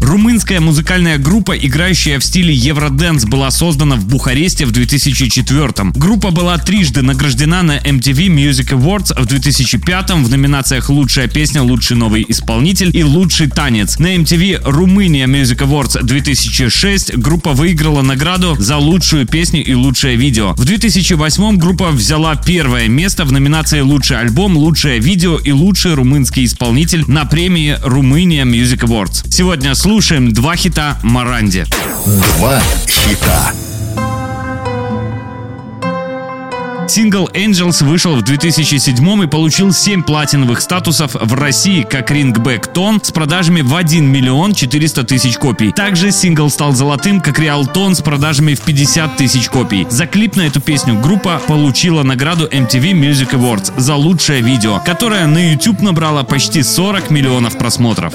Румынская музыкальная группа, играющая в стиле Евроденс, была создана в Бухаресте в 2004 -м. Группа была трижды награждена на MTV Music Awards в 2005 в номинациях «Лучшая песня», «Лучший новый исполнитель» и «Лучший танец». На MTV Румыния Music Awards 2006 группа выиграла награду за лучшую песню и лучшее видео. В 2008 группа взяла первое место в номинации «Лучший альбом», «Лучшее видео» и «Лучший румынский исполнитель» на премии Румыния Music Awards. Сегодня слушаем два хита Маранди. Два хита. Сингл Angels вышел в 2007 и получил 7 платиновых статусов в России как рингбэк тон с продажами в 1 миллион 400 тысяч копий. Также сингл стал золотым как реал тон с продажами в 50 тысяч копий. За клип на эту песню группа получила награду MTV Music Awards за лучшее видео, которое на YouTube набрало почти 40 миллионов просмотров.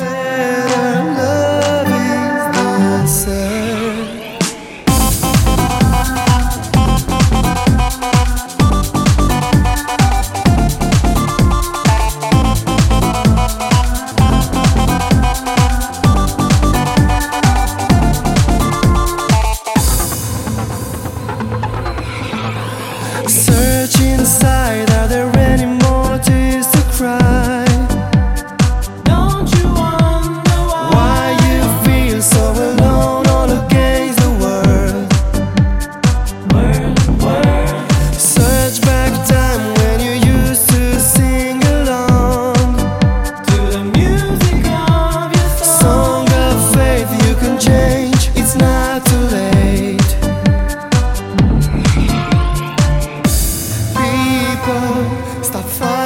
stop fighting.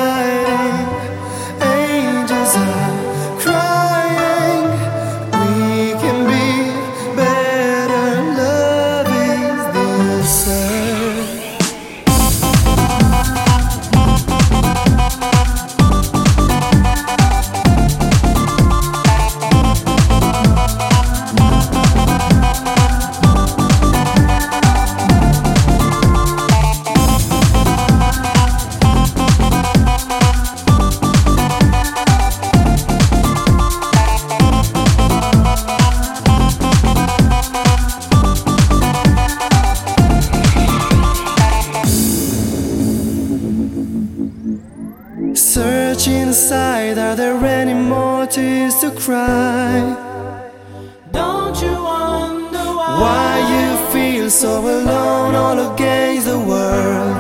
Search inside, are there any more tears to cry? Don't you wonder why, why you feel so alone all against the world?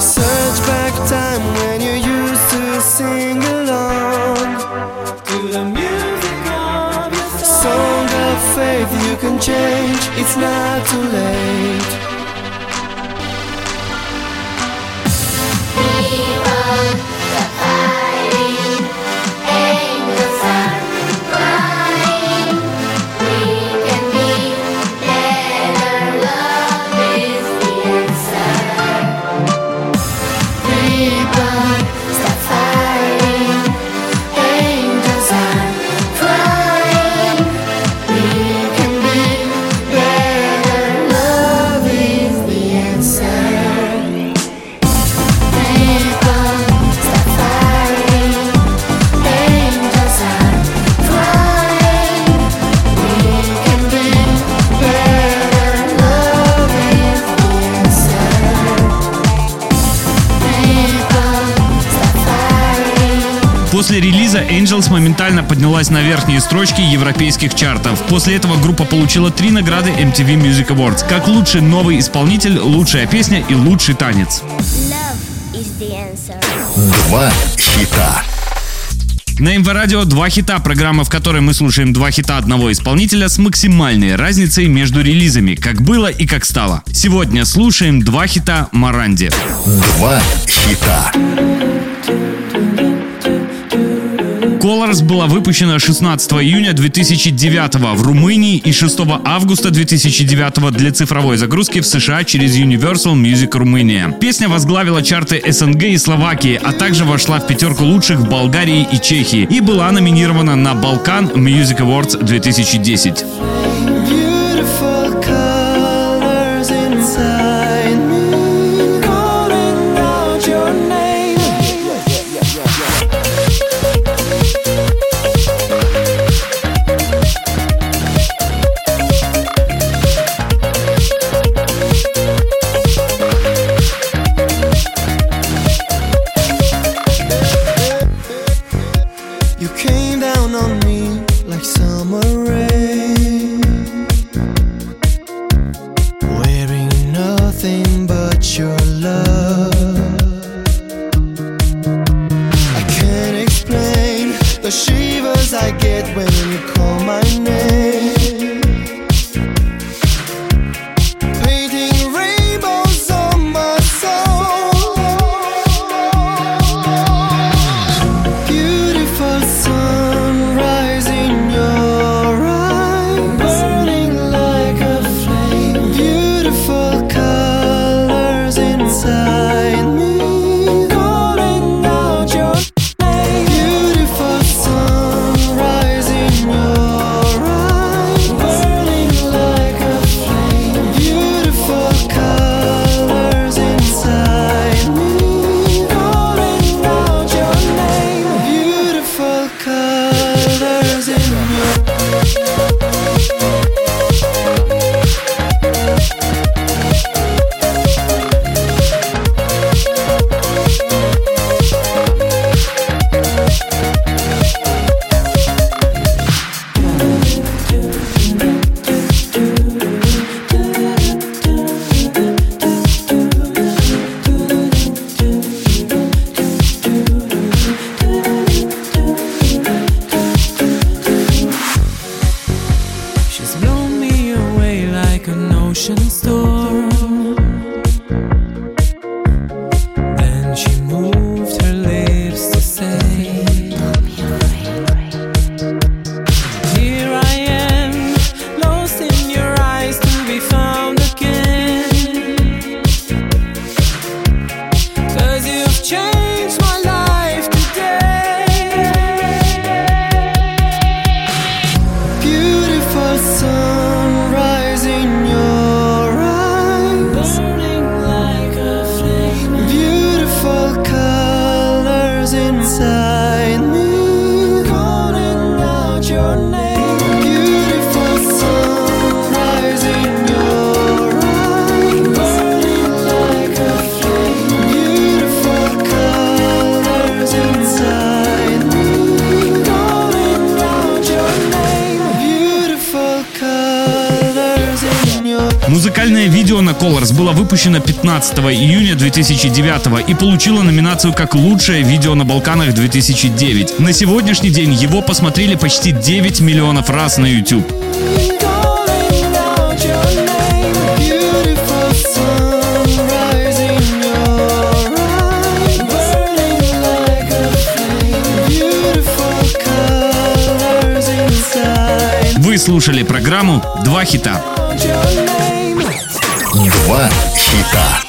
Search back time when you used to sing along to the music of your song of faith. You can change, it's not too late. После релиза Angels моментально поднялась на верхние строчки европейских чартов. После этого группа получила три награды MTV Music Awards, как лучший новый исполнитель, лучшая песня и лучший танец. Два хита. На МВ Радио два хита, программа, в которой мы слушаем два хита одного исполнителя с максимальной разницей между релизами, как было и как стало. Сегодня слушаем два хита Маранди. Два хита. Colors была выпущена 16 июня 2009 в Румынии и 6 августа 2009 для цифровой загрузки в США через Universal Music Румыния. Песня возглавила чарты СНГ и Словакии, а также вошла в пятерку лучших в Болгарии и Чехии и была номинирована на Balkan Music Awards 2010. together. She's blown me away like an ocean storm. Colors было выпущено 15 июня 2009 и получило номинацию как лучшее видео на Балканах 2009. На сегодняшний день его посмотрели почти 9 миллионов раз на YouTube. Вы слушали программу «Два хита». Два хита.